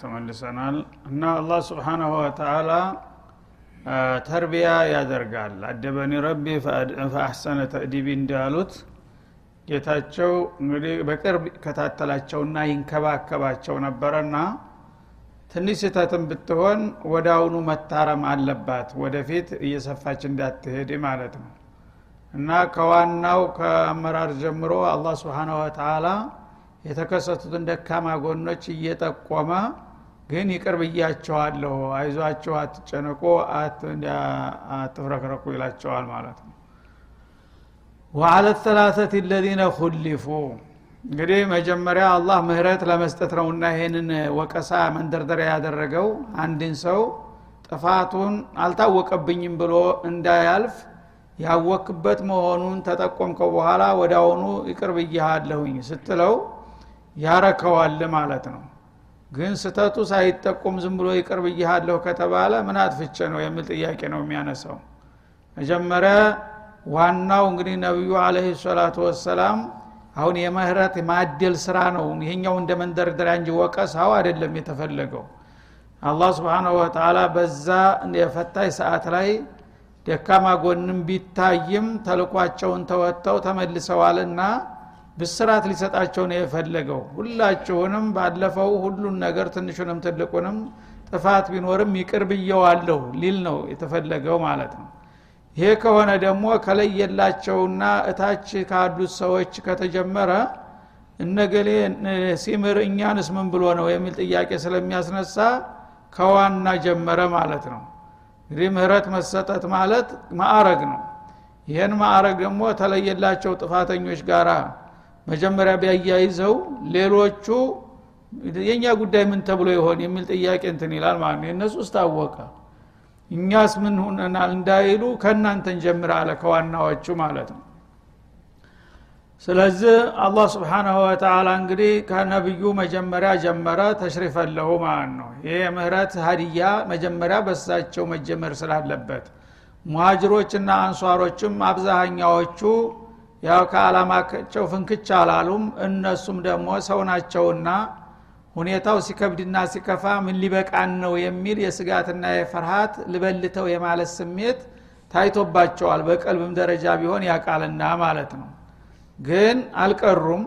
ተመልሰናል እና አላህ ስብሓናሁ ወተአላ ተርቢያ ያደርጋል። አደበኒ ረቢ ፈአሕሰነ ተእዲቢ እንዳሉት ጌታቸው እንግዲህ በቅርብ ይከታተላቸውና ይንከባከባቸው ነበረና ትንሽ ስህተትን ብትሆን ወደ አሁኑ መታረም አለባት ወደፊት እየሰፋች እንዳትሄድ ማለት ነው። እና ከዋናው ከአመራር ጀምሮ አላህ ስብሓናሁ ወተአላ የተከሰቱትን ደካማ ጎኖች እየጠቆመ ግን ይቅር ብያቸዋለሁ። አይዟቸው አትጨነቁ አትፍረክረኩ ይላቸዋል ማለት ነው። ወአለ ተላተት ለዚነ ኩሊፉ እንግዲህ መጀመሪያ አላህ ምህረት ለመስጠት ነውና ይሄንን ወቀሳ መንደርደሪያ ያደረገው። አንድን ሰው ጥፋቱን አልታወቀብኝም ብሎ እንዳያልፍ ያወክበት መሆኑን ተጠቆምከው በኋላ ወደ አሁኑ ይቅር ብያሃለሁኝ ስትለው ያረከዋል ማለት ነው ግን ስተቱ ሳይጠቁም ዝም ብሎ ይቅር ብያሃለሁ ከተባለ ምን አጥፍቼ ነው የሚል ጥያቄ ነው የሚያነሳው። መጀመሪያ ዋናው እንግዲህ ነቢዩ አለህ ሰላቱ ወሰላም አሁን የምህረት ማደል ስራ ነው። ይሄኛው እንደ መንደርደሪያ እንጂ ወቀሳው አይደለም የተፈለገው። አላህ ስብሓናሁ ወተላ በዛ የፈታኝ ሰዓት ላይ ደካማ ጎንም ቢታይም ተልኳቸውን ተወጥተው ተመልሰዋልና ብስራት ሊሰጣቸው ነው የፈለገው። ሁላችሁንም ባለፈው ሁሉን ነገር ትንሹንም ትልቁንም ጥፋት ቢኖርም ይቅር ብየዋለሁ ሊል ነው የተፈለገው ማለት ነው። ይሄ ከሆነ ደግሞ ከለየላቸውና እታች ካሉት ሰዎች ከተጀመረ እነገሌ ሲምር እኛንስ ምን ብሎ ነው የሚል ጥያቄ ስለሚያስነሳ ከዋና ጀመረ ማለት ነው። እንግዲህ ምህረት መሰጠት ማለት ማዕረግ ነው። ይህን ማዕረግ ደግሞ ተለየላቸው ጥፋተኞች ጋራ መጀመሪያ ቢያያይዘው ሌሎቹ የእኛ ጉዳይ ምን ተብሎ ይሆን የሚል ጥያቄ እንትን ይላል ማለት ነው። የእነሱ ውስጥ ታወቀ እኛስ ምን ሁነናል እንዳይሉ ከእናንተን ጀምር አለ ከዋናዎቹ ማለት ነው። ስለዚህ አላህ ስብሓናሁ ወተላ እንግዲህ ከነቢዩ መጀመሪያ ጀመረ ተሽሪፈለሁ ማለት ነው። ይህ የምህረት ሀዲያ መጀመሪያ በሳቸው መጀመር ስላለበት ሙሃጅሮችና አንሷሮችም አብዛሃኛዎቹ ያው ከአላማቸው ፍንክች አላሉም። እነሱም ደግሞ ሰው ናቸውና ሁኔታው ሲከብድና ሲከፋ ምን ሊበቃን ነው የሚል የስጋትና የፍርሃት ልበልተው የማለት ስሜት ታይቶባቸዋል። በቀልብም ደረጃ ቢሆን ያቃልና ማለት ነው። ግን አልቀሩም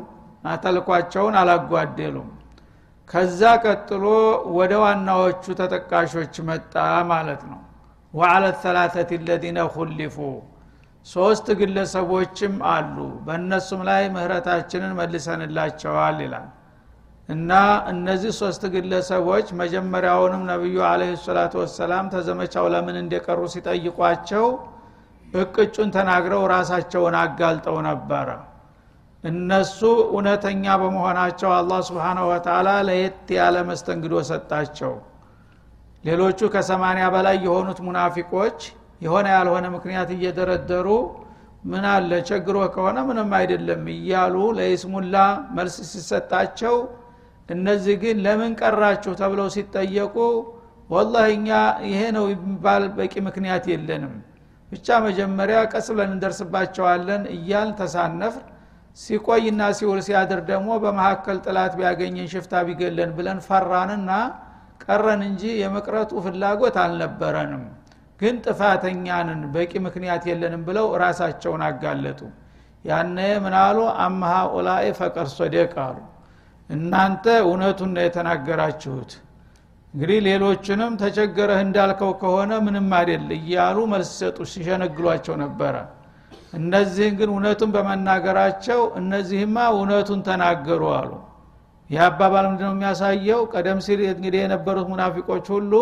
ተልኳቸውን አላጓደሉም። ከዛ ቀጥሎ ወደ ዋናዎቹ ተጠቃሾች መጣ ማለት ነው። ወአለ ተላተት ለዚነ ኩሊፉ ሶስት ግለሰቦችም አሉ። በእነሱም ላይ ምህረታችንን መልሰንላቸዋል ይላል። እና እነዚህ ሶስት ግለሰቦች መጀመሪያውንም ነቢዩ አለህ ሰላቱ ወሰላም ተዘመቻው ለምን እንደቀሩ ሲጠይቋቸው እቅጩን ተናግረው ራሳቸውን አጋልጠው ነበረ። እነሱ እውነተኛ በመሆናቸው አላህ ስብሓናሁ ወተላ ለየት ያለ መስተንግዶ ሰጣቸው። ሌሎቹ ከሰማኒያ በላይ የሆኑት ሙናፊቆች የሆነ ያልሆነ ምክንያት እየደረደሩ ምን አለ? ቸግሮ ከሆነ ምንም አይደለም እያሉ ለይስሙላ መልስ ሲሰጣቸው እነዚህ ግን ለምን ቀራችሁ ተብለው ሲጠየቁ ወላህ እኛ ይሄ ነው የሚባል በቂ ምክንያት የለንም ብቻ መጀመሪያ ቀስ ብለን እንደርስባቸዋለን እያል ተሳነፍር ሲቆይና ሲውል ሲያድር ደግሞ በመካከል ጥላት ቢያገኘን ሽፍታ ቢገለን ብለን ፈራንና ቀረን እንጂ የመቅረቱ ፍላጎት አልነበረንም ግን ጥፋተኛንን በቂ ምክንያት የለንም ብለው ራሳቸውን አጋለጡ። ያነ ምናሉ አመሃ ኡላይ ፈቀር ሶደቅ አሉ። እናንተ እውነቱን ነው የተናገራችሁት። እንግዲህ ሌሎችንም ተቸገረህ እንዳልከው ከሆነ ምንም አይደል እያሉ መልስ ሰጡ ሲሸነግሏቸው ነበረ። እነዚህን ግን እውነቱን በመናገራቸው እነዚህማ እውነቱን ተናገሩ አሉ። ይህ አባባል ምንድነው የሚያሳየው? ቀደም ሲል እንግዲህ የነበሩት ሙናፊቆች ሁሉ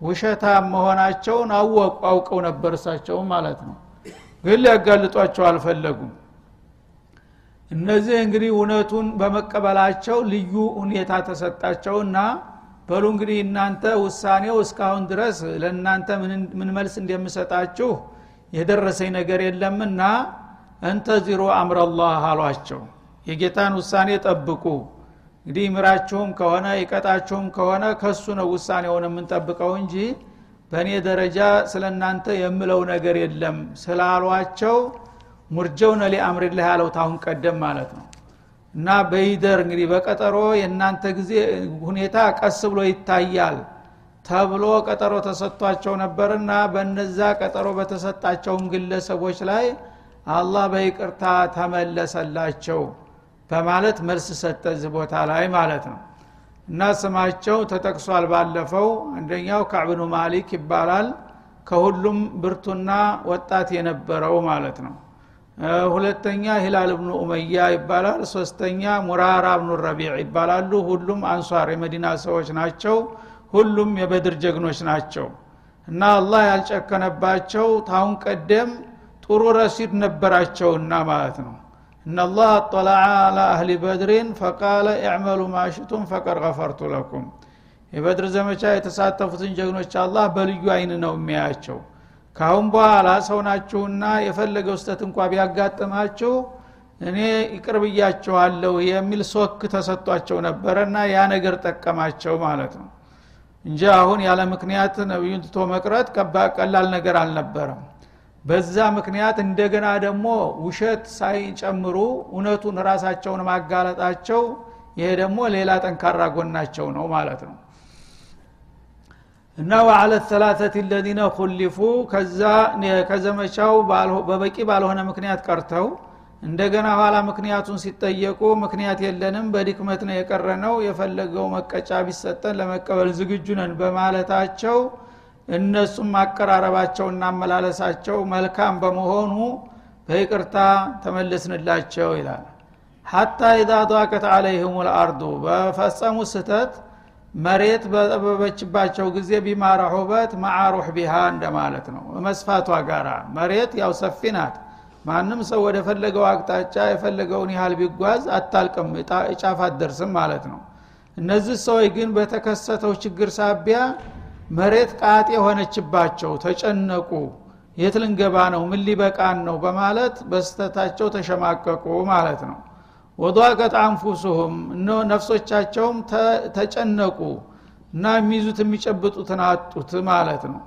ውሸታም መሆናቸውን አወቁ አውቀው ነበር እሳቸውም ማለት ነው። ግን ሊያጋልጧቸው አልፈለጉም። እነዚህ እንግዲህ እውነቱን በመቀበላቸው ልዩ ሁኔታ ተሰጣቸውና በሉ እንግዲህ እናንተ ውሳኔው እስካሁን ድረስ ለእናንተ ምን መልስ እንደምሰጣችሁ የደረሰኝ ነገር የለምና እንተዚሩ አምረላህ አሏቸው። የጌታን ውሳኔ ጠብቁ እንግዲህ ምራችሁም ከሆነ ይቀጣችሁም ከሆነ ከሱ ነው ውሳኔውን የምንጠብቀው እንጂ በእኔ ደረጃ ስለ እናንተ የምለው ነገር የለም ስላሏቸው ሙርጀውነ ሊአምሪላህ ያለው ታሁን ቀደም ማለት ነው። እና በይደር እንግዲህ በቀጠሮ የእናንተ ጊዜ ሁኔታ ቀስ ብሎ ይታያል ተብሎ ቀጠሮ ተሰጥቷቸው ነበርና በነዛ ቀጠሮ በተሰጣቸውን ግለሰቦች ላይ አላህ በይቅርታ ተመለሰላቸው በማለት መልስ ሰጠ እዚህ ቦታ ላይ ማለት ነው። እና ስማቸው ተጠቅሷል ባለፈው። አንደኛው ካዕብኑ ማሊክ ይባላል። ከሁሉም ብርቱና ወጣት የነበረው ማለት ነው። ሁለተኛ ሂላል ብኑ ኡመያ ይባላል። ሶስተኛ ሙራራ ብኑ ረቢዕ ይባላሉ። ሁሉም አንሷር የመዲና ሰዎች ናቸው። ሁሉም የበድር ጀግኖች ናቸው። እና አላህ ያልጨከነባቸው ታሁን ቀደም ጥሩ ረሲድ ነበራቸውና ማለት ነው እናላህ አጠላዓ አላ አህሊ በድሪን ፈቃለ እዕመሉ ማሽቱም ፈቀድ ገፈርቱ ለኩም። የበድር ዘመቻ የተሳተፉትን ጀግኖች አላህ በልዩ አይን ነው የሚያያቸው። ካሁን በኋላ ሰው ናችሁና የፈለገው ስተት እንኳ ቢያጋጥማችሁ እኔ ይቅር ብያችኋለሁ የሚል ሶክ ተሰጥቷቸው ነበረና ያ ነገር ጠቀማቸው ማለት ነው። እንጂ አሁን ያለ ምክንያት ነቢዩን ትቶ መቅረት ቀላል ነገር አልነበረም በዛ ምክንያት እንደገና ደግሞ ውሸት ሳይጨምሩ እውነቱን ራሳቸውን ማጋለጣቸው ይሄ ደግሞ ሌላ ጠንካራ ጎናቸው ነው ማለት ነው። እና ወአለ ተላተት ለዚነ ኩሊፉ ከዛ ከዘመቻው በበቂ ባልሆነ ምክንያት ቀርተው እንደገና ኋላ ምክንያቱን ሲጠየቁ ምክንያት የለንም በድክመት ነው የቀረነው የፈለገው መቀጫ ቢሰጠን ለመቀበል ዝግጁ ነን በማለታቸው እነሱም ማቀራረባቸውና አመላለሳቸው መልካም በመሆኑ በይቅርታ ተመለስንላቸው ይላል። ሐታ ኢዛ ዷቀት አለይህም ልአርዱ በፈጸሙ ስተት መሬት በጠበበችባቸው ጊዜ ቢማረሑበት ማዓሩሕ ቢሃ እንደማለት ነው። መስፋቷ ጋራ መሬት ያው ሰፊ ናት። ማንም ሰው ወደ ፈለገው አቅጣጫ የፈለገውን ያህል ቢጓዝ አታልቅም ጫፍ አትደርስም ማለት ነው። እነዚህ ሰዎች ግን በተከሰተው ችግር ሳቢያ መሬት ቃጤ የሆነችባቸው ተጨነቁ። የት ልንገባ ነው? ምን ሊበቃን ነው? በማለት በስተታቸው ተሸማቀቁ ማለት ነው። ወዷቀት አንፉሱሁም እነ ነፍሶቻቸውም ተጨነቁ እና የሚይዙት የሚጨብጡትን አጡት ማለት ነው።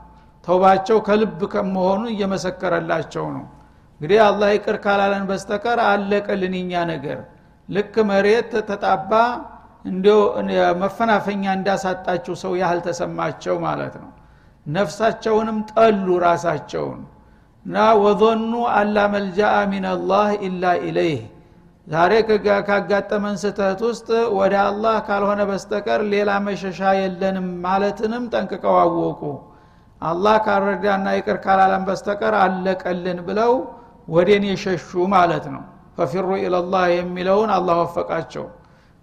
ተውባቸው ከልብ ከመሆኑ እየመሰከረላቸው ነው። እንግዲህ አላህ ይቅር ካላለን በስተቀር አለቀልን ነገር። ልክ መሬት ተጣባ እንዲው መፈናፈኛ እንዳሳጣችው ሰው ያህል ተሰማቸው ማለት ነው። ነፍሳቸውንም ጠሉ ራሳቸውን። እና ወظኑ አላ መልጃአ ሚንላህ ኢላ ኢለይህ። ዛሬ ካጋጠመን ስተት ውስጥ ወደ አላህ ካልሆነ በስተቀር ሌላ መሸሻ የለንም ማለትንም ጠንቅቀው አወቁ። አላህ ካልረዳና ይቅር ካላለን በስተቀር አለቀልን ብለው ወዴን የሸሹ ማለት ነው። ፈፊሩ ኢለላህ የሚለውን አላህ ወፈቃቸው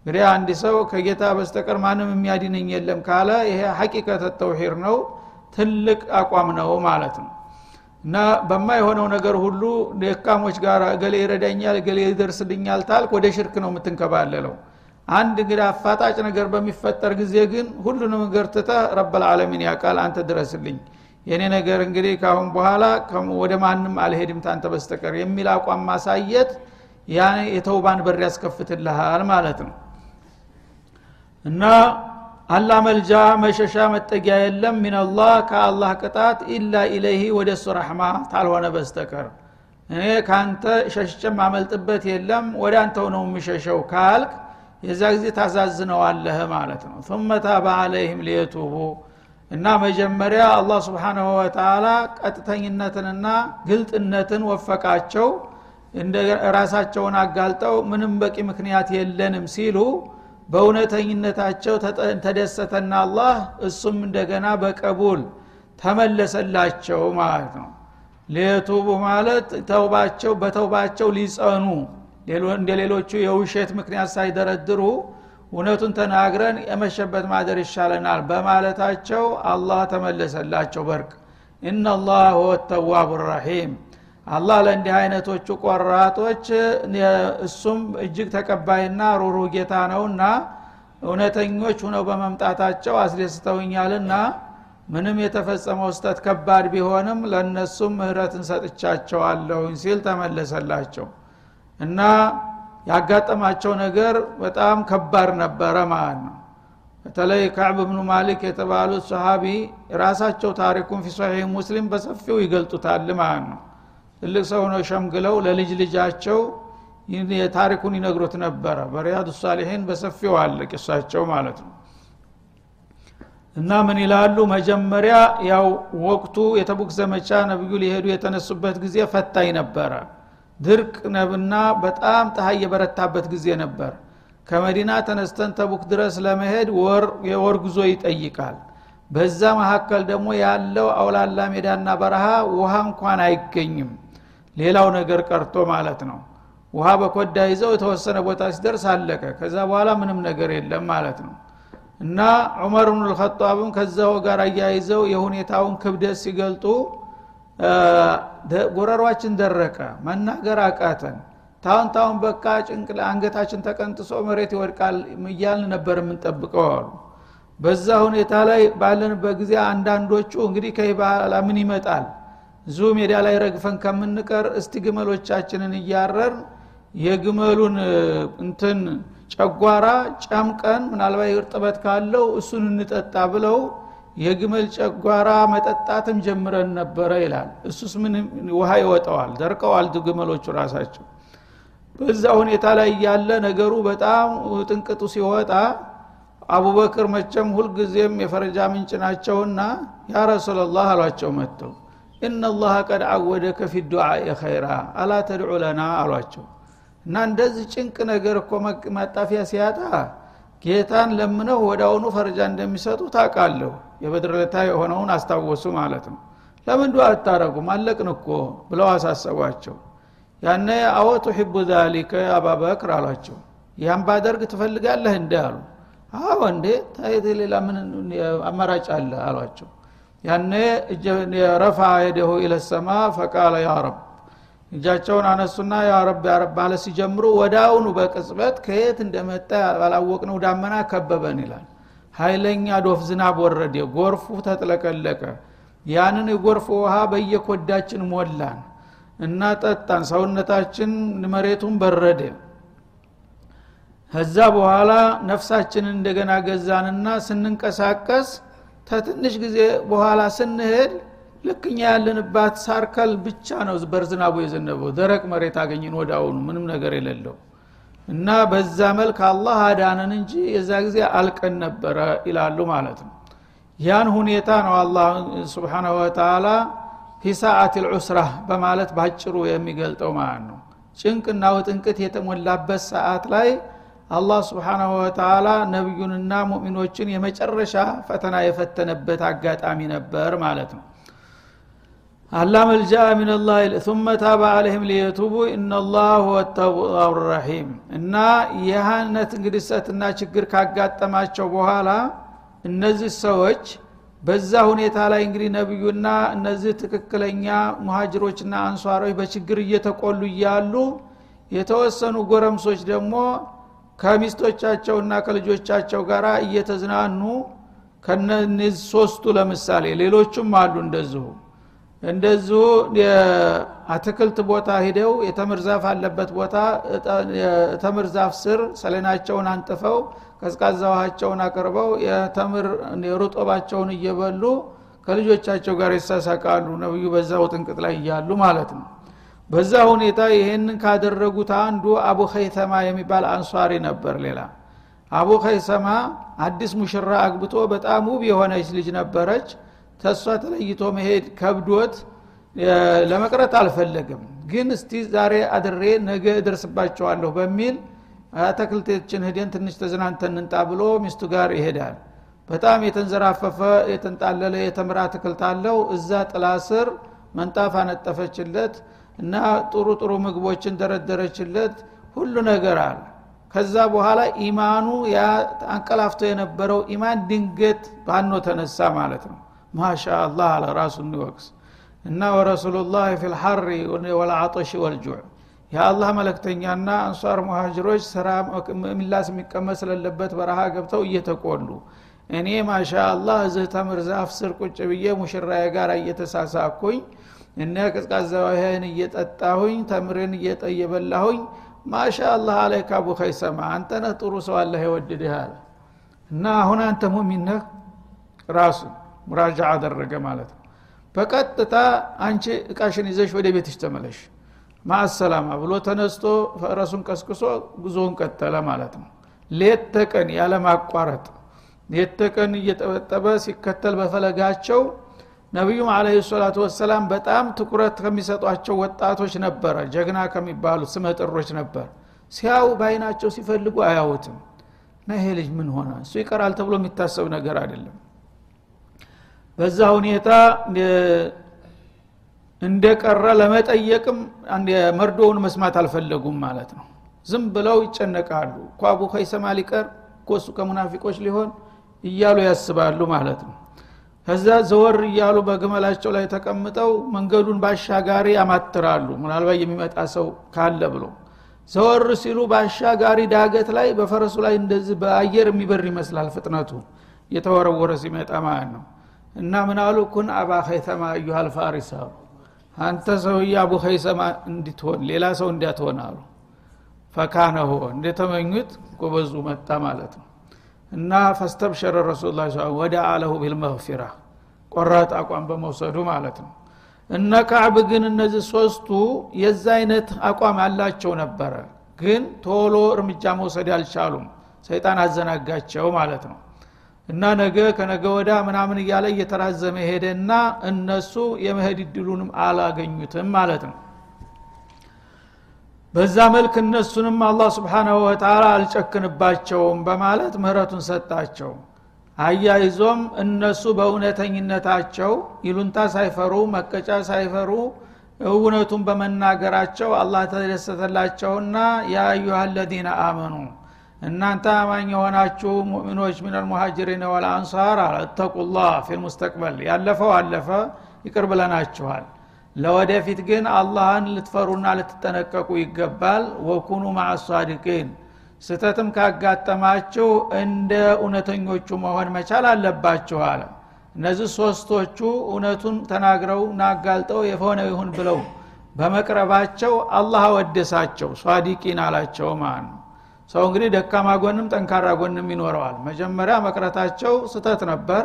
እንግዲህ አንድ ሰው ከጌታ በስተቀር ማንም የሚያድነኝ የለም ካለ ይሄ ሐቂቀተ ተውሂድ ነው ትልቅ አቋም ነው ማለት ነው። እና በማይሆነው ነገር ሁሉ ደካሞች ጋር እገሌ ይረዳኛል እገሌ ይደርስልኛል ታልክ ወደ ሽርክ ነው የምትንከባለለው። አንድ እንግዲህ አፋጣጭ ነገር በሚፈጠር ጊዜ ግን ሁሉንም ነገር ትተህ ረበልዓለሚን ያቃል አንተ ድረስልኝ። የኔ ነገር እንግዲህ ካሁን በኋላ ወደ ማንም አልሄድም ታንተ በስተቀር የሚል አቋም ማሳየት ያ የተውባን በር ያስከፍትልሃል ማለት ነው እና አላ መልጃ መሸሻ መጠጊያ የለም ሚንላህ ከአላህ ቅጣት ኢላ ኢለይህ ወደ እሱ ረሕማ ታልሆነ በስተቀር። እኔ ካንተ ሸሽቼ ማመልጥበት የለም ወደ አንተው ነው የሚሸሸው ካልክ የዛ ጊዜ ታዛዝነዋለህ ማለት ነው። ثم ታባ አለይህም ሊየቱቡ እና መጀመሪያ አላህ ስብሓንሁ ወተላ ቀጥተኝነትንና ግልጥነትን ወፈቃቸው ራሳቸውን አጋልጠው ምንም በቂ ምክንያት የለንም ሲሉ በእውነተኝነታቸው ተደሰተና አላህ እሱም እንደገና በቀቡል ተመለሰላቸው ማለት ነው። ሊየቱቡ ማለት ተውባቸው በተውባቸው ሊጸኑ እንደ ሌሎቹ የውሸት ምክንያት ሳይደረድሩ እውነቱን ተናግረን የመሸበት ማደር ይሻለናል በማለታቸው አላህ ተመለሰላቸው። በርቅ። ኢናላህ ሁወ ተዋቡ ረሒም አላህ ለእንዲህ አይነቶቹ ቆራጦች እሱም እጅግ ተቀባይና ሩሩ ጌታ ነውና እውነተኞች ሁነው በመምጣታቸው አስደስተውኛልና ምንም የተፈጸመው ስተት ከባድ ቢሆንም ለእነሱም ምህረትን ሰጥቻቸዋለሁኝ ሲል ተመለሰላቸው። እና ያጋጠማቸው ነገር በጣም ከባድ ነበረ ማለት ነው። በተለይ ካዕብ ብኑ ማሊክ የተባሉት ሰሃቢ ራሳቸው ታሪኩን ፊ ሙስሊም በሰፊው ይገልጡታል ማለት ነው ትልቅ ሰው ነው ሸምግለው ለልጅ ልጃቸው ታሪኩን ይነግሩት ነበረ። በሪያድ ሳሊሒን በሰፊው አለ ቂሳቸው ማለት ነው። እና ምን ይላሉ? መጀመሪያ ያው ወቅቱ የተቡክ ዘመቻ ነብዩ ሊሄዱ የተነሱበት ጊዜ ፈታኝ ነበረ። ድርቅ ነብና በጣም ፀሐይ የበረታበት ጊዜ ነበር። ከመዲና ተነስተን ተቡክ ድረስ ለመሄድ ወር የወር ጉዞ ይጠይቃል። በዛ መካከል ደግሞ ያለው አውላላ ሜዳና በረሃ ውሃ እንኳን አይገኝም ሌላው ነገር ቀርቶ ማለት ነው። ውሃ በኮዳ ይዘው የተወሰነ ቦታ ሲደርስ አለቀ። ከዛ በኋላ ምንም ነገር የለም ማለት ነው። እና ዑመር ብኑ ልከጣብም ከዛው ጋር አያይዘው የሁኔታውን ክብደት ሲገልጡ ጎረሯችን ደረቀ መናገር አቃተን። ታሁን ታሁን በቃ ጭንቅላ አንገታችን ተቀንጥሶ መሬት ይወድቃል እያልን ነበር የምንጠብቀው አሉ። በዛ ሁኔታ ላይ ባለንበት ጊዜ አንዳንዶቹ እንግዲህ ከይ በኋላ ምን ይመጣል እዙ ሜዳ ላይ ረግፈን ከምንቀር እስቲ ግመሎቻችንን እያረር የግመሉን እንትን ጨጓራ ጨምቀን ምናልባት እርጥበት ካለው እሱን እንጠጣ ብለው የግመል ጨጓራ መጠጣትም ጀምረን ነበረ ይላል። እሱስ ምን ውሃ ይወጠዋል ደርቀዋል ግመሎቹ ራሳቸው። በዛ ሁኔታ ላይ ያለ ነገሩ በጣም ጥንቅጡ ሲወጣ አቡበክር መቸም ሁልጊዜም የፈረጃ ምንጭ ናቸውና ያ ረሱላላህ አሏቸው መጥተው ኢነላህ ቀድ አወደከ ፊ ዱዓ ኸይራ አላ ተድዑ ለና አሏቸው። እና እንደዚህ ጭንቅ ነገር እኮ ማጣፊያ ሲያጣ ጌታን ለምነው ወደ አሁኑ ፈረጃ እንደሚሰጡ ታቃለሁ የበድርለታ የሆነውን አስታወሱ ማለት ነው። ለምን ዱዓ አታረጉም? አለቅን እኮ ብለው አሳሰቧቸው። ያነ አወ ቱሒቡ ዛሊከ አባበክር አሏቸው። ያን ባደርግ ትፈልጋለህ እንደ አሉ። አዎ እንዴ? ታየት ሌላ ምን አማራጭ አለ? አሏቸው ያነ ረፋ የደሁ ኢለሰማ ፈቃለ ያ ረብ። እጃቸውን አነሱና ያ ረብ ያ ረብ ማለት ሲጀምሩ አሁኑ በቅጽበት ከየት እንደመጣ ባላወቅነው ዳመና ከበበን ይላል። ኃይለኛ ዶፍ ዝናብ ወረደ ጎርፉ ተጥለቀለቀ። ያንን የጎርፍ ውሃ በየኮዳችን ሞላን እና ጠጣን። ሰውነታችን መሬቱን በረደ። ከዛ በኋላ ነፍሳችንን እንደገና ገዛንና ስንንቀሳቀስ ተትንሽ ጊዜ በኋላ ስንሄድ ልክኛ ያለንባት ሳርከል ብቻ ነው በርዝናቡ የዘነበው። ደረቅ መሬት አገኝን አሁኑ ምንም ነገር የሌለው። እና በዛ መልክ አላህ አዳነን እንጂ የዛ ጊዜ አልቀን ነበረ ይላሉ ማለት ነው። ያን ሁኔታ ነው አላህ ስብሓናሁ ወተላ ፊ ሰዓት ልዑስራ በማለት ባጭሩ የሚገልጠው ማለት ነው። ጭንቅና ውጥንቅት የተሞላበት ሰዓት ላይ አላህ ስብሓናሁ ወተላ ነቢዩንና ሙእሚኖችን የመጨረሻ ፈተና የፈተነበት አጋጣሚ ነበር ማለት ነው። አላ መልጃ ሚንላህ ثم ታበ አለህም ሊየቱቡ እናላህ ተዋብ ረሒም እና ይህነት እንግዲሰትና ችግር ካጋጠማቸው በኋላ እነዚህ ሰዎች በዛ ሁኔታ ላይ እንግዲህ ነቢዩና እነዚህ ትክክለኛ ሙሃጅሮችና አንሷሮች በችግር እየተቆሉ እያሉ የተወሰኑ ጎረምሶች ደግሞ ከሚስቶቻቸውና ከልጆቻቸው ጋር እየተዝናኑ ከነዚህ ሶስቱ ለምሳሌ ሌሎቹም አሉ እንደዚሁ። እንደዚሁ የአትክልት ቦታ ሂደው የተምር ዛፍ አለበት ቦታ የተምር ዛፍ ስር ሰሌናቸውን አንጥፈው ቀዝቃዛ ውሃቸውን አቅርበው የተምር የሩጦባቸውን እየበሉ ከልጆቻቸው ጋር ይሳሳቃሉ። ነብዩ በዛው ጥንቅጥ ላይ እያሉ ማለት ነው በዛ ሁኔታ ይሄንን ካደረጉት አንዱ አቡ ኸይተማ የሚባል አንሷሪ ነበር ሌላ። አቡ ኸይሰማ አዲስ ሙሽራ አግብቶ በጣም ውብ የሆነች ልጅ ነበረች። ተሷ ተለይቶ መሄድ ከብዶት ለመቅረት አልፈለግም ግን እስቲ ዛሬ አድሬ ነገ እደርስባቸዋለሁ በሚል አትክልቶችን ሂደን ትንሽ ተዝናንተን እንጣ ብሎ ሚስቱ ጋር ይሄዳል። በጣም የተንዘራፈፈ የተንጣለለ የተምራ አትክልት አለው። እዛ ጥላ ስር መንጣፍ አነጠፈችለት እና ጥሩ ጥሩ ምግቦችን ደረደረችለት። ሁሉ ነገር አለ። ከዛ በኋላ ኢማኑ ያ አንቀላፍቶ የነበረው ኢማን ድንገት ባኖ ተነሳ ማለት ነው። ማሻ አላህ አለ ራሱን ይወቅስ እና ወረሱሉላህ ፊ ልሐሪ ወልዓጦሽ ወልጁዕ የአላህ መለክተኛና አንሷር ሙሃጅሮች ስራ ሚላስ የሚቀመጥ ስለለበት በረሃ ገብተው እየተቆሉ። እኔ ማሻ አላህ እዚህ ተምር ዛፍ ስር ቁጭ ብዬ ሙሽራዬ ጋር እየተሳሳኩኝ እነ ቅዝቃዛ ውሃን እየጠጣሁኝ ተምርን እየበላሁኝ ما شاء الله عليك አቡ ኸይሰማ አንተ ጥሩ ሰው አለህ የወድድህ አለ። እና አሁን አንተ ሙሚን ራሱ ሙራጃ አደረገ ማለት ነው። በቀጥታ አንቺ እቃሽን ይዘሽ ወደ ቤትሽ ተመለሽ። مع السلامة ብሎ ተነስቶ ፈረሱን ቀስቅሶ ጉዞውን ቀጠለ ማለት ነው። ሌት ተቀን ያለማቋረጥ ሌት ተቀን እየጠበጠበ ሲከተል በፈለጋቸው ነቢዩም عليه الصلاة والسلام በጣም ትኩረት ከሚሰጧቸው ወጣቶች ነበረ። ጀግና ከሚባሉት ስመጥሮች ነበር። ሲያው በአይናቸው ሲፈልጉ አያውትም እና ይሄ ልጅ ምን ሆነ? እሱ ይቀራል ተብሎ የሚታሰብ ነገር አይደለም። በዛ ሁኔታ እንደቀረ ለመጠየቅም መርዶውን መስማት አልፈለጉም ማለት ነው። ዝም ብለው ይጨነቃሉ። እኳ አቡ ከይሰማ ሊቀር እኮ እሱ ከሙናፊቆች ሊሆን እያሉ ያስባሉ ማለት ነው ከዛ ዘወር እያሉ በግመላቸው ላይ ተቀምጠው መንገዱን ባሻጋሪ ያማትራሉ። ምናልባት የሚመጣ ሰው ካለ ብሎ ዘወር ሲሉ በአሻጋሪ ዳገት ላይ በፈረሱ ላይ እንደዚህ በአየር የሚበር ይመስላል ፍጥነቱ። እየተወረወረ ሲመጣ ማለት ነው። እና ምናሉ ኩን አባ ኸይተማ አዩሃል ፋሪስ አንተ ሰውዬ አቡ ኸይሰማ እንድትሆን ሌላ ሰው እንዲያትሆን አሉ። ፈካነሆ እንደተመኙት ጎበዙ መጣ ማለት ነው። እና ፈስተብሸረ ረሱል ላ ወደ አለሁ ቢልመግፊራ ቆራጥ አቋም በመውሰዱ ማለት ነው። እነ ካዕብ ግን እነዚህ ሶስቱ የዛ አይነት አቋም ያላቸው ነበረ። ግን ቶሎ እርምጃ መውሰድ አልቻሉም። ሰይጣን አዘናጋቸው ማለት ነው። እና ነገ ከነገ ወዳ ምናምን እያለ እየተራዘመ ሄደና እነሱ የመሄድ እድሉንም አላገኙትም ማለት ነው። በዛ መልክ እነሱንም አላህ ስብሓናሁ ወተላ አልጨክንባቸውም በማለት ምህረቱን ሰጣቸው አያይዞም እነሱ በእውነተኝነታቸው ይሉንታ ሳይፈሩ መቀጫ ሳይፈሩ እውነቱን በመናገራቸው አላህ ተደሰተላቸውና ያ አዩሃ አመኑ። እናንተ አማኝ የሆናችሁ ሙእሚኖች ምን አልሙሃጅሪን ወልአንሳር እተቁላህ ፊልሙስተቅበል ያለፈው አለፈ ይቅር ብለናችኋል። ለወደፊት ግን አላህን ልትፈሩና ልትጠነቀቁ ይገባል። ወኩኑ ማአሷዲቂን ስተትም ካጋጠማችሁ እንደ እውነተኞቹ መሆን መቻል አለባችሁ አለ። እነዚህ ሶስቶቹ እውነቱን ተናግረው ናጋልጠው የሆነ ይሁን ብለው በመቅረባቸው አላህ አወደሳቸው ሷዲቂን አላቸው ማለት ነው። ሰው እንግዲህ ደካማ ጎንም ጠንካራ ጎንም ይኖረዋል። መጀመሪያ መቅረታቸው ስተት ነበር።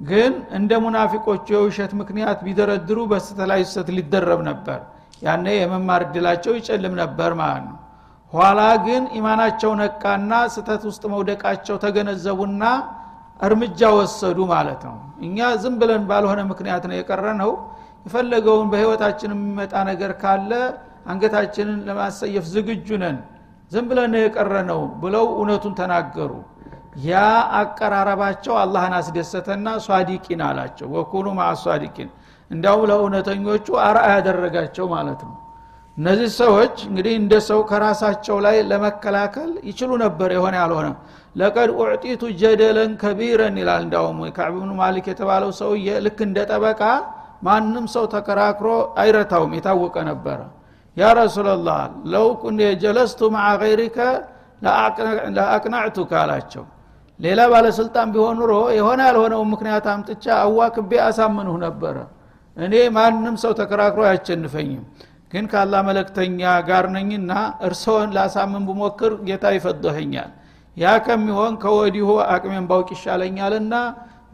ግን እንደ ሙናፊቆቹ የውሸት ምክንያት ቢደረድሩ በስተት ላይ ስተት ሊደረብ ነበር። ያነ የመማር እድላቸው ይጨልም ነበር ማለት ነው ኋላ ግን ኢማናቸው ነቃና ስተት ውስጥ መውደቃቸው ተገነዘቡና እርምጃ ወሰዱ ማለት ነው። እኛ ዝም ብለን ባልሆነ ምክንያት ነው የቀረ ነው የፈለገውን በህይወታችን የሚመጣ ነገር ካለ አንገታችንን ለማሰየፍ ዝግጁ ነን። ዝም ብለን የቀረ ነው ብለው እውነቱን ተናገሩ። ያ አቀራረባቸው አላህን አስደሰተና ሷዲቂን አላቸው። ወኩኑ ማ ሷዲቂን። እንዲያውም ለእውነተኞቹ አርአ ያደረጋቸው ማለት ነው እነዚህ ሰዎች እንግዲህ እንደ ሰው ከራሳቸው ላይ ለመከላከል ይችሉ ነበር የሆነ ያልሆነ ለቀድ ኡዕጢቱ ጀደለን ከቢረን ይላል። እንዳውም ከዕብ ብኑ ማሊክ የተባለው ሰውዬ ልክ እንደ ጠበቃ ማንም ሰው ተከራክሮ አይረታውም የታወቀ ነበረ ያ ረሱላላህ ለው ጀለስቱ ማዓ ገይሪከ ለአቅናዕቱከ አላቸው። ሌላ ባለስልጣን ቢሆን ኑሮ የሆነ ያልሆነውን ምክንያት አምጥቻ አዋክቤ አሳምንሁ ነበረ እኔ ማንም ሰው ተከራክሮ አያቸንፈኝም ግን ካላ መለክተኛ ጋር ነኝና እርስዎን ላሳምን ብሞክር ጌታ ይፈዶኸኛል ያ ከሚሆን ከወዲሁ አቅሜን ባውቅ ይሻለኛልና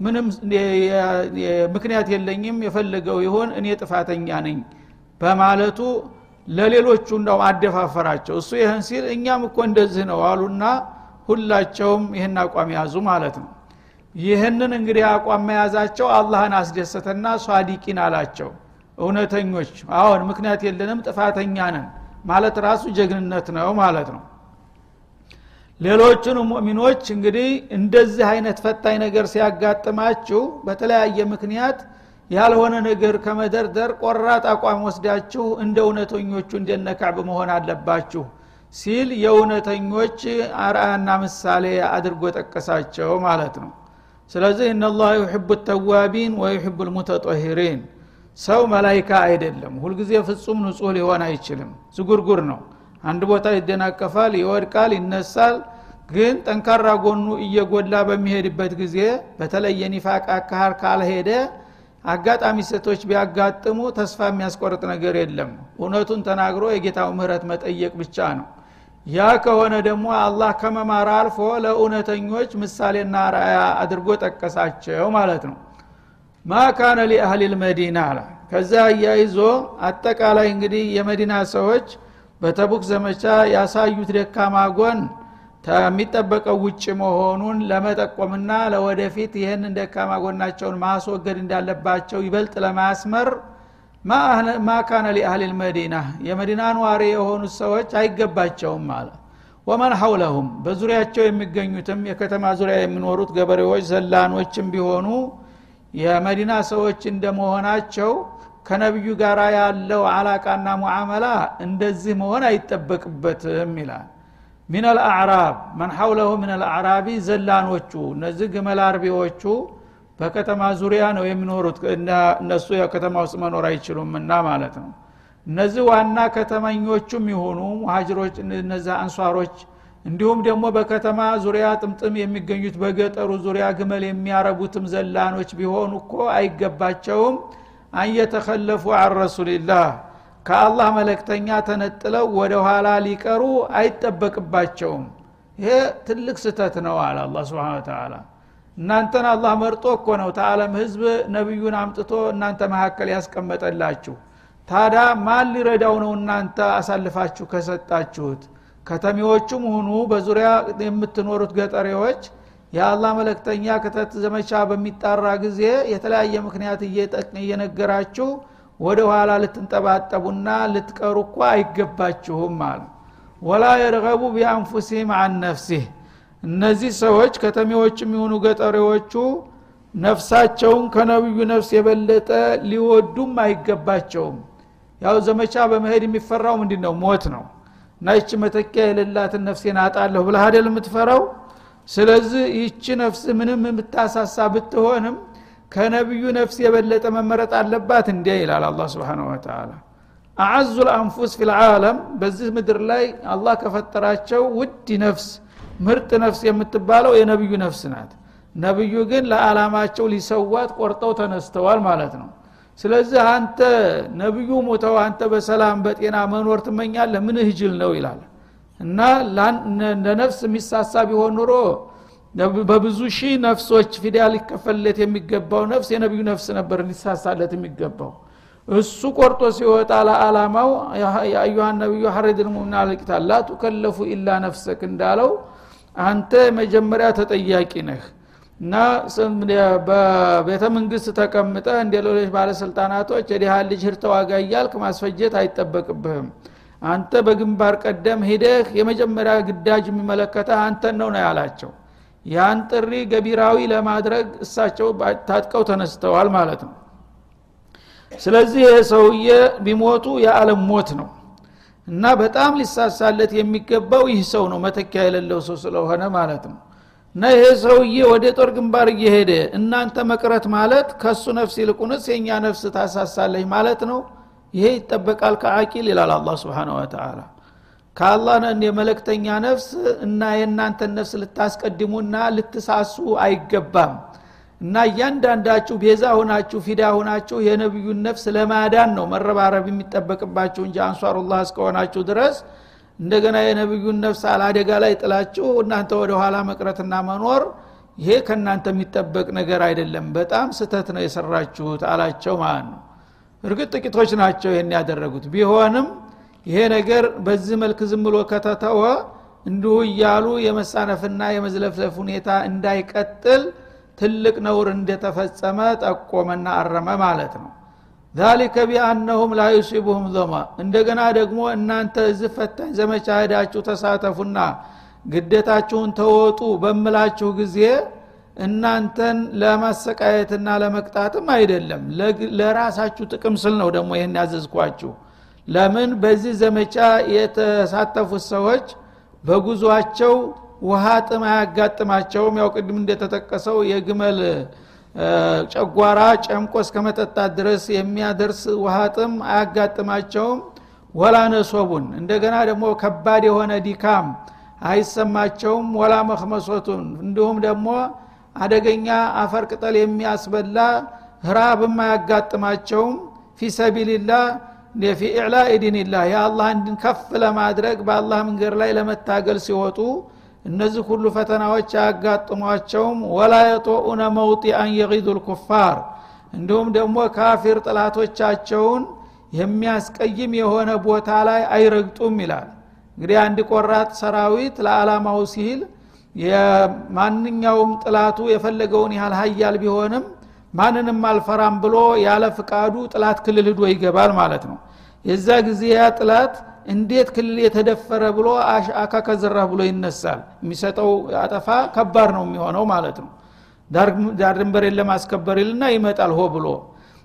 ምንም ምክንያት የለኝም የፈለገው ይሆን እኔ ጥፋተኛ ነኝ በማለቱ ለሌሎቹ እንዳው አደፋፈራቸው። እሱ ይህን ሲል እኛም እኮ እንደዚህ ነው አሉና ሁላቸውም ይህን አቋም ያዙ ማለት ነው። ይህንን እንግዲህ አቋም መያዛቸው አላህን አስደሰተና ሷዲቂን አላቸው እውነተኞች። አሁን ምክንያት የለንም ጥፋተኛ ነን ማለት ራሱ ጀግንነት ነው ማለት ነው። ሌሎቹን ሙእሚኖች እንግዲህ እንደዚህ አይነት ፈታኝ ነገር ሲያጋጥማችሁ በተለያየ ምክንያት ያልሆነ ነገር ከመደርደር ቆራጥ አቋም ወስዳችሁ እንደ እውነተኞቹ እንደነ ካዕብ መሆን አለባችሁ ሲል የእውነተኞች አርአያና ምሳሌ አድርጎ ጠቀሳቸው ማለት ነው። ስለዚህ እነላህ ዩሕቡ ተዋቢን ወዩሕቡ ልሙተጠሂሪን ሰው መላይካ አይደለም። ሁልጊዜ ፍጹም ንጹህ ሊሆን አይችልም። ዝጉርጉር ነው። አንድ ቦታ ይደናቀፋል ይወድቃል ይነሳል። ግን ጠንካራ ጎኑ እየጎላ በሚሄድበት ጊዜ በተለይ የኒፋቅ አካሃር ካልሄደ አጋጣሚ ሴቶች ቢያጋጥሙ ተስፋ የሚያስቆርጥ ነገር የለም። እውነቱን ተናግሮ የጌታው ምህረት መጠየቅ ብቻ ነው። ያ ከሆነ ደግሞ አላህ ከመማር አልፎ ለእውነተኞች ምሳሌና ራያ አድርጎ ጠቀሳቸው ማለት ነው ማ ካነ ሊአህሊ ልመዲና አላ ከዛ አያይዞ አጠቃላይ እንግዲህ የመዲና ሰዎች በተቡክ ዘመቻ ያሳዩት ደካማ ጎን ከሚጠበቀው ውጭ መሆኑን ለመጠቆምና ለወደፊት ይህንን ደካማ ጎናቸውን ማስወገድ እንዳለባቸው ይበልጥ ለማስመር ማ ካነ ሊአህል ልመዲና የመዲና ነዋሪ የሆኑት ሰዎች አይገባቸውም አለ። ወመን ሐውለሁም በዙሪያቸው የሚገኙትም የከተማ ዙሪያ የሚኖሩት ገበሬዎች ዘላኖችም ቢሆኑ የመዲና ሰዎች እንደመሆናቸው ከነቢዩ ጋር ያለው አላቃና ሙዓመላ እንደዚህ መሆን አይጠበቅበትም ይላል። ሚን አልአዕራብ መን ሐውለሁ ምን አልአዕራቢ ዘላኖቹ እነዚህ ግመል አርቢዎቹ በከተማ ዙሪያ ነው የሚኖሩት። እነሱ የከተማ ውስጥ መኖር አይችሉምና ማለት ነው። እነዚህ ዋና ከተመኞቹም ይሆኑ ሙሀጅሮች እነዚህ አንሷሮች እንዲሁም ደግሞ በከተማ ዙሪያ ጥምጥም የሚገኙት በገጠሩ ዙሪያ ግመል የሚያረቡትም ዘላኖች ቢሆኑ እኮ አይገባቸውም። አንየተከለፉ አን ረሱልላህ ከአላህ መለክተኛ ተነጥለው ወደ ኋላ ሊቀሩ አይጠበቅባቸውም። ይሄ ትልቅ ስተት ነው አለ አላ ስብን ተላ እናንተን አላህ መርጦ እኮ ነው ተዓለም ህዝብ ነቢዩን አምጥቶ እናንተ መካከል ያስቀመጠላችሁ። ታዳ ማን ሊረዳው ነው እናንተ አሳልፋችሁ ከሰጣችሁት ከተሜዎቹም ሁኑ። በዙሪያ የምትኖሩት ገጠሬዎች የአላህ መለክተኛ ክተት ዘመቻ በሚጣራ ጊዜ የተለያየ ምክንያት እየነገራችሁ ወደ ኋላ ልትንጠባጠቡና ልትቀሩ እኳ አይገባችሁም አለ ወላ የርገቡ ቢአንፉሲህም አን ነፍሲህ። እነዚህ ሰዎች ከተሜዎችም የሆኑ ገጠሬዎቹ ነፍሳቸውን ከነብዩ ነፍስ የበለጠ ሊወዱም አይገባቸውም። ያው ዘመቻ በመሄድ የሚፈራው ምንድ ነው ሞት ነው እና ይቺ መተኪያ የሌላትን ነፍሴን አጣለሁ ብለህ አደል የምትፈራው? ስለዚህ ይቺ ነፍስ ምንም የምታሳሳ ብትሆንም ከነቢዩ ነፍስ የበለጠ መመረጥ አለባት እንዲያ ይላል አላ ስብን ወተላ አዓዙ ልአንፉስ ፊ ልዓለም በዚህ ምድር ላይ አላህ ከፈጠራቸው ውድ ነፍስ ምርጥ ነፍስ የምትባለው የነቢዩ ነፍስ ናት። ነቢዩ ግን ለዓላማቸው ሊሰዋት ቆርጠው ተነስተዋል ማለት ነው ስለዚህ አንተ ነቢዩ ሞተው አንተ በሰላም በጤና መኖር ትመኛለህ? ምን ህጅል ነው ይላል። እና ለነፍስ የሚሳሳ ቢሆን ኑሮ በብዙ ሺህ ነፍሶች ፊዳ ሊከፈልለት የሚገባው ነፍስ የነቢዩ ነፍስ ነበር ሊሳሳለት የሚገባው። እሱ ቆርጦ ሲወጣ ለዓላማው የአዩሃ ነቢዩ ሐረድ ልሙምና አልቂታል ላ ቱከለፉ ኢላ ነፍሰክ እንዳለው አንተ መጀመሪያ ተጠያቂ ነህ እና በቤተ መንግስት ተቀምጠ እንደ ሌሎች ባለስልጣናቶች የዲሃ ልጅ ህር ተዋጋ እያልክ ማስፈጀት አይጠበቅብህም። አንተ በግንባር ቀደም ሂደህ የመጀመሪያ ግዳጅ የሚመለከተ አንተን ነው ነው ያላቸው። ያን ጥሪ ገቢራዊ ለማድረግ እሳቸው ታጥቀው ተነስተዋል ማለት ነው። ስለዚህ ይህ ሰውዬ ቢሞቱ የዓለም ሞት ነው። እና በጣም ሊሳሳለት የሚገባው ይህ ሰው ነው። መተኪያ የሌለው ሰው ስለሆነ ማለት ነው እና ይሄ ሰውዬ ወደ ጦር ግንባር እየሄደ እናንተ መቅረት ማለት ከሱ ነፍስ ይልቁንስ የእኛ ነፍስ ታሳሳለች ማለት ነው? ይሄ ይጠበቃል ከአቂል ይላል አላ ስብን ወተላ ከአላህ የመለክተኛ ነፍስ እና የእናንተን ነፍስ ልታስቀድሙና ልትሳሱ አይገባም። እና እያንዳንዳችሁ ቤዛ ሁናችሁ ፊዳ ሁናችሁ የነቢዩን ነፍስ ለማዳን ነው መረባረብ የሚጠበቅባችሁ እንጂ አንሷሩላህ እስከሆናችሁ ድረስ እንደገና የነቢዩን ነፍስ አላደጋ ላይ ጥላችሁ እናንተ ወደ ኋላ መቅረትና መኖር ይሄ ከእናንተ የሚጠበቅ ነገር አይደለም። በጣም ስተት ነው የሰራችሁት አላቸው ማለት ነው። እርግጥ ጥቂቶች ናቸው ይህን ያደረጉት። ቢሆንም ይሄ ነገር በዚህ መልክ ዝም ብሎ ከተተወ እንዲሁ እያሉ የመሳነፍና የመዝለፍለፍ ሁኔታ እንዳይቀጥል ትልቅ ነውር እንደተፈጸመ ጠቆመና አረመ ማለት ነው ዛሊከ ቢአነሁም ላ ዩሲቡሁም እንደገና ደግሞ እናንተ እዚህ ፈታኝ ዘመቻ ሄዳችሁ ተሳተፉና ግደታችሁን ተወጡ በምላችሁ ጊዜ እናንተን ለማሰቃየትና ለመቅጣትም አይደለም ለራሳችሁ ጥቅም ስል ነው ደግሞ ይህን ያዘዝኳችሁ። ለምን በዚህ ዘመቻ የተሳተፉት ሰዎች በጉዟቸው ውሃ ጥም አያጋጥማቸውም። ያው ቅድም እንደተጠቀሰው የግመል ጨጓራ ጨምቆ እስከ መጠጣት ድረስ የሚያደርስ ውሃ ጥም አያጋጥማቸውም። ወላ ነሶቡን እንደገና ደግሞ ከባድ የሆነ ዲካም አይሰማቸውም። ወላ መክመሶቱን እንዲሁም ደግሞ አደገኛ አፈር ቅጠል የሚያስበላ ራብም አያጋጥማቸውም ፊ ሰቢልላህ ፊ ኢዕላ ዲንላህ የአላህ እንድን ከፍ ለማድረግ በአላህ መንገድ ላይ ለመታገል ሲወጡ እነዚህ ሁሉ ፈተናዎች አያጋጥሟቸውም። ወላ የጦኡነ መውጢአን የጊዱ ልኩፋር እንዲሁም ደግሞ ካፊር ጥላቶቻቸውን የሚያስቀይም የሆነ ቦታ ላይ አይረግጡም ይላል። እንግዲህ አንድ ቆራጥ ሰራዊት ለዓላማው ሲል የማንኛውም ጥላቱ የፈለገውን ያህል ሀያል ቢሆንም ማንንም አልፈራም ብሎ ያለ ፍቃዱ ጥላት ክልል ህዶ ይገባል ማለት ነው። የዛ ጊዜ ያ ጥላት እንዴት ክልል የተደፈረ ብሎ አካከዝራ ብሎ ይነሳል? የሚሰጠው አጠፋ ከባድ ነው የሚሆነው ማለት ነው። ዳር ድንበሬን ለማስከበር ይልና ይመጣል ሆ ብሎ።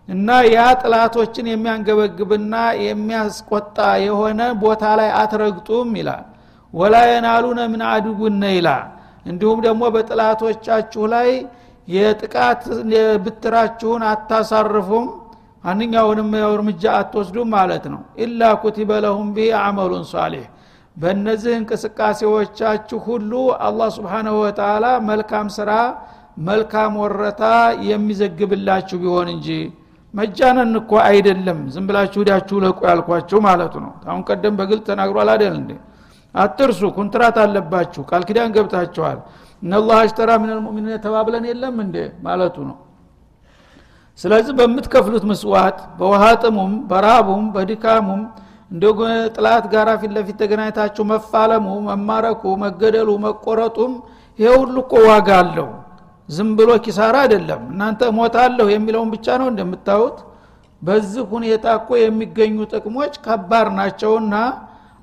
እና ያ ጥላቶችን የሚያንገበግብና የሚያስቆጣ የሆነ ቦታ ላይ አትረግጡም ይላል። ወላ የናሉነ ምን አድጉነ ይላል። እንዲሁም ደግሞ በጥላቶቻችሁ ላይ የጥቃት ብትራችሁን አታሳርፉም ማንኛውንም እርምጃ አትወስዱም ማለት ነው። ኢላ ኩቲበ ለሁም ቢ አመሉን ሳሌሕ በእነዚህ እንቅስቃሴዎቻችሁ ሁሉ አላህ ስብሓንሁ ወተላ መልካም ስራ መልካም ወረታ የሚዘግብላችሁ ቢሆን እንጂ መጃነን እኮ አይደለም። ዝም ብላችሁ ሂዳችሁ ለቁ ያልኳችሁ ማለቱ ነው። አሁን ቀደም በግልጽ ተናግሯል አይደል እንዴ? አትርሱ ኩንትራት አለባችሁ ቃል ኪዳን ገብታችኋል። እነላህ አሽተራ ምን ልሙእሚኒን ተባብለን የለም እንዴ ማለቱ ነው ስለዚህ በምትከፍሉት ምስዋት በውሃ ጥሙም በራቡም በድካሙም እንደ ጥላት ጋራ ፊት ለፊት ተገናኝታችሁ መፋለሙ መማረኩ መገደሉ መቆረጡም ይሄ ሁሉ እኮ ዋጋ አለው። ዝም ብሎ ኪሳራ አይደለም። እናንተ ሞታለሁ የሚለውን ብቻ ነው እንደምታዩት። በዚህ ሁኔታ እኮ የሚገኙ ጥቅሞች ከባድ ናቸውና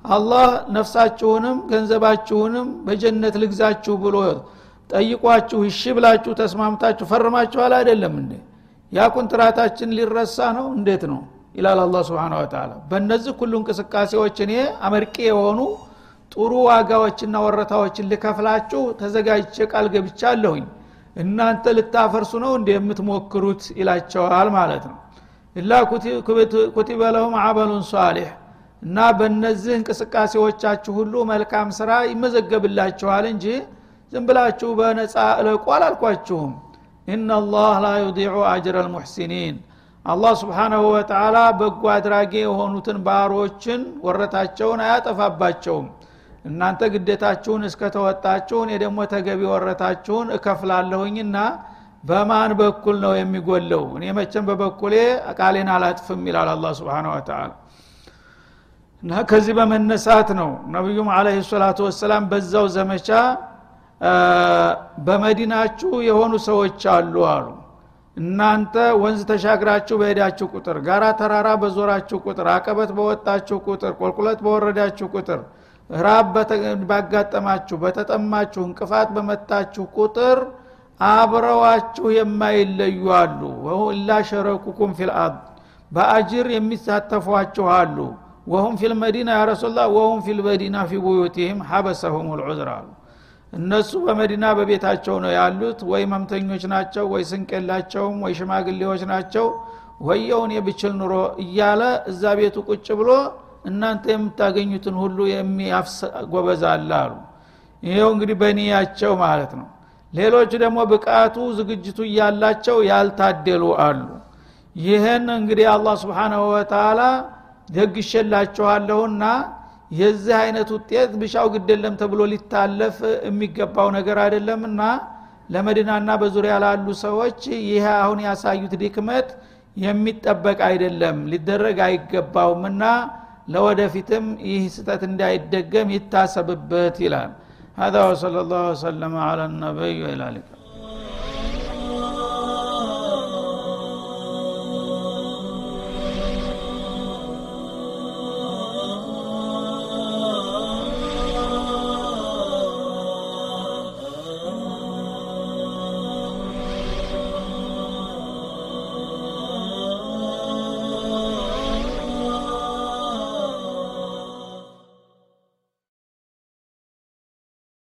አላህ ነፍሳችሁንም ገንዘባችሁንም በጀነት ልግዛችሁ ብሎ ጠይቋችሁ እሺ ብላችሁ ተስማምታችሁ ፈርማችኋል አይደለም እንዴ ያ ኩንትራታችን ሊረሳ ነው? እንዴት ነው? ይላል አላ ስብን ወተላ በእነዚህ ሁሉ እንቅስቃሴዎች እኔ አመርቂ የሆኑ ጥሩ ዋጋዎችና ወረታዎችን ልከፍላችሁ ተዘጋጅቼ ቃል ገብቻለሁኝ። እናንተ ልታፈርሱ ነው እንደ የምትሞክሩት? ይላቸዋል ማለት ነው። ኢላ ኩቲበ ለሁም አመሉን ሳሌሕ እና በእነዚህ እንቅስቃሴዎቻችሁ ሁሉ መልካም ስራ ይመዘገብላችኋል እንጂ ዝም ብላችሁ በነፃ እለቁ አላልኳችሁም ኢናላህ ላ ዩዲዑ አጅረ ልሙሕሲኒን አላህ ስብሓናሁ ወተላ በጎ አድራጊ የሆኑትን ባሮችን ወረታቸውን አያጠፋባቸውም እናንተ ግዴታችሁን እስከተወጣችሁ እኔ ደግሞ ተገቢ ወረታችሁን እከፍላለሁኝና በማን በኩል ነው የሚጎለው? እኔ መቼም በበኩሌ ቃሌን አላጥፍም ይላል አላ ስብን ወተላ እና ከዚህ በመነሳት ነው ነቢዩም አለህ ሰላቱ ወሰላም በዛው ዘመቻ በመዲናችሁ የሆኑ ሰዎች አሉ አሉ። እናንተ ወንዝ ተሻግራችሁ በሄዳችሁ ቁጥር ጋራ ተራራ በዞራችሁ ቁጥር አቀበት በወጣችሁ ቁጥር ቁልቁለት በወረዳችሁ ቁጥር ራብ ባጋጠማችሁ በተጠማችሁ እንቅፋት በመታችሁ ቁጥር አብረዋችሁ የማይለዩ አሉ። ኢላ ሸረኩኩም ፊልአርድ በአጅር የሚሳተፏችሁ አሉ። ወሁም ፊል መዲና ያ ረሱላ ወሁም ፊል መዲና ፊ ቡዩቲህም ሐበሰሁም ልዑዝር አሉ እነሱ በመዲና በቤታቸው ነው ያሉት። ወይ መምተኞች ናቸው ወይ ስንቅ የላቸውም ወይ ሽማግሌዎች ናቸው። ወየውን የብችል ኑሮ እያለ እዛ ቤቱ ቁጭ ብሎ እናንተ የምታገኙትን ሁሉ የሚያፍስ ጎበዛል አሉ። ይሄው እንግዲህ በኒያቸው ማለት ነው። ሌሎቹ ደግሞ ብቃቱ ዝግጅቱ እያላቸው ያልታደሉ አሉ። ይህን እንግዲህ አላህ ስብሓናሁ ወተላ ደግሸላችኋለሁና የዚህ አይነት ውጤት ብሻው ግደለም ተብሎ ሊታለፍ የሚገባው ነገር አይደለምና ለመዲናና በዙሪያ ላሉ ሰዎች ይህ አሁን ያሳዩት ድክመት የሚጠበቅ አይደለም ሊደረግ አይገባውምና ለወደፊትም ይህ ስተት እንዳይደገም ይታሰብበት ይላል هذا وصلى الله وسلم على النبي وإلى اللقاء